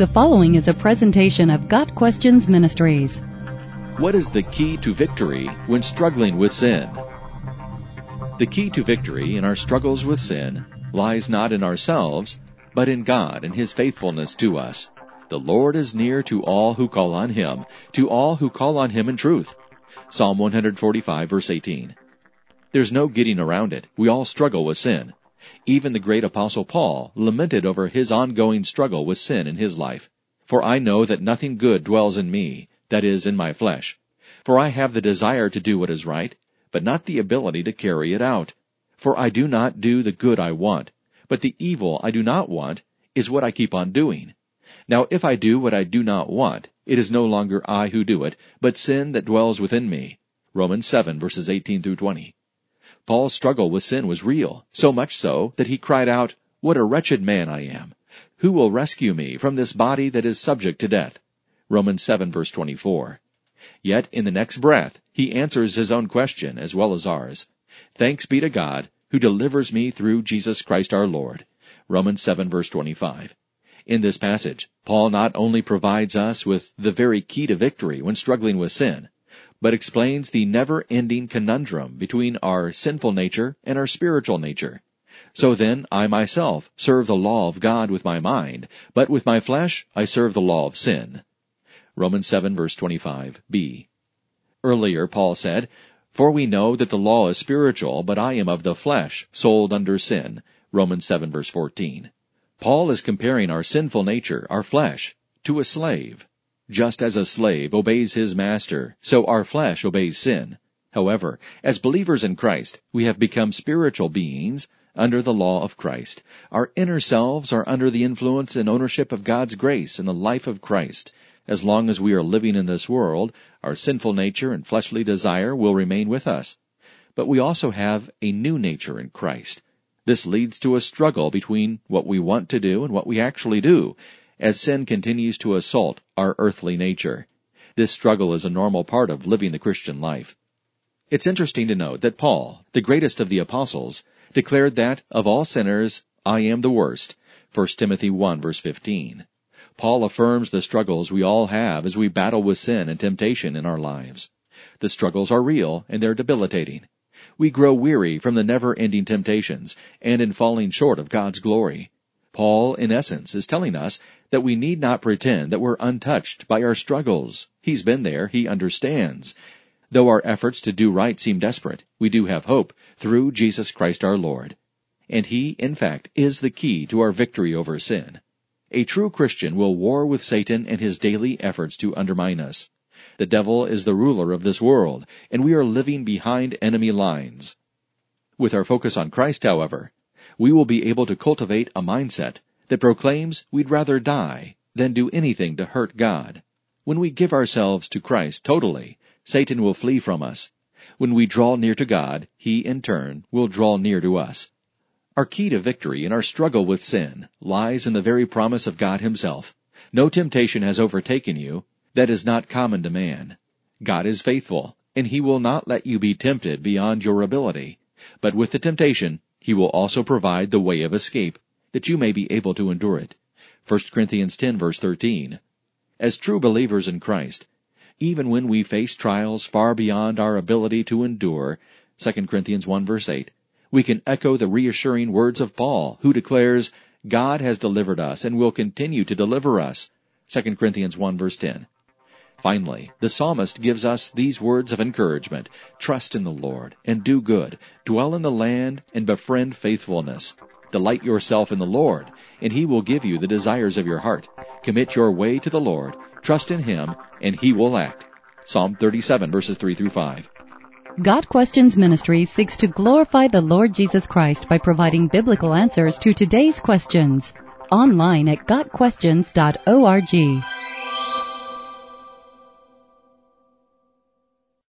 The following is a presentation of Got Questions Ministries. What is the key to victory when struggling with sin? The key to victory in our struggles with sin lies not in ourselves, but in God and His faithfulness to us. The Lord is near to all who call on Him, to all who call on Him in truth. Psalm 145 verse 18. There's no getting around it. We all struggle with sin. Even the great apostle Paul lamented over his ongoing struggle with sin in his life. For I know that nothing good dwells in me, that is, in my flesh. For I have the desire to do what is right, but not the ability to carry it out. For I do not do the good I want, but the evil I do not want is what I keep on doing. Now if I do what I do not want, it is no longer I who do it, but sin that dwells within me. Romans 7 verses 18 through 20. Paul's struggle with sin was real, so much so that he cried out, What a wretched man I am! Who will rescue me from this body that is subject to death? Romans 7 verse 24. Yet in the next breath, he answers his own question as well as ours. Thanks be to God, who delivers me through Jesus Christ our Lord. Romans 7 verse 25. In this passage, Paul not only provides us with the very key to victory when struggling with sin, but explains the never-ending conundrum between our sinful nature and our spiritual nature. So then, I myself serve the law of God with my mind, but with my flesh I serve the law of sin. Romans 7 verse 25, b. Earlier, Paul said, For we know that the law is spiritual, but I am of the flesh, sold under sin. Romans 7 verse 14. Paul is comparing our sinful nature, our flesh, to a slave. Just as a slave obeys his master, so our flesh obeys sin. However, as believers in Christ, we have become spiritual beings under the law of Christ. Our inner selves are under the influence and ownership of God's grace in the life of Christ. As long as we are living in this world, our sinful nature and fleshly desire will remain with us. But we also have a new nature in Christ. This leads to a struggle between what we want to do and what we actually do, as sin continues to assault our earthly nature. This struggle is a normal part of living the Christian life. It's interesting to note that Paul, the greatest of the apostles, declared that, of all sinners, I am the worst. 1 Timothy 1 verse 15. Paul affirms the struggles we all have as we battle with sin and temptation in our lives. The struggles are real and they're debilitating. We grow weary from the never-ending temptations and in falling short of God's glory. Paul, in essence, is telling us that we need not pretend that we're untouched by our struggles. He's been there, he understands. Though our efforts to do right seem desperate, we do have hope through Jesus Christ our Lord. And he, in fact, is the key to our victory over sin. A true Christian will war with Satan and his daily efforts to undermine us. The devil is the ruler of this world, and we are living behind enemy lines. With our focus on Christ, however, we will be able to cultivate a mindset that proclaims we'd rather die than do anything to hurt God. When we give ourselves to Christ totally, Satan will flee from us. When we draw near to God, He, in turn, will draw near to us. Our key to victory in our struggle with sin lies in the very promise of God Himself. No temptation has overtaken you that is not common to man. God is faithful, and He will not let you be tempted beyond your ability. But with the temptation, he will also provide the way of escape, that you may be able to endure it. 1 Corinthians 10 verse 13. As true believers in Christ, even when we face trials far beyond our ability to endure, 2 Corinthians 1 verse 8, we can echo the reassuring words of Paul, who declares, God has delivered us and will continue to deliver us. 2 Corinthians 1 verse 10. Finally, the psalmist gives us these words of encouragement. Trust in the Lord and do good. Dwell in the land and befriend faithfulness. Delight yourself in the Lord, and he will give you the desires of your heart. Commit your way to the Lord. Trust in him, and he will act. Psalm 37 verses 3 through 5. Got Questions Ministry seeks to glorify the Lord Jesus Christ by providing biblical answers to today's questions. Online at GotQuestions.org.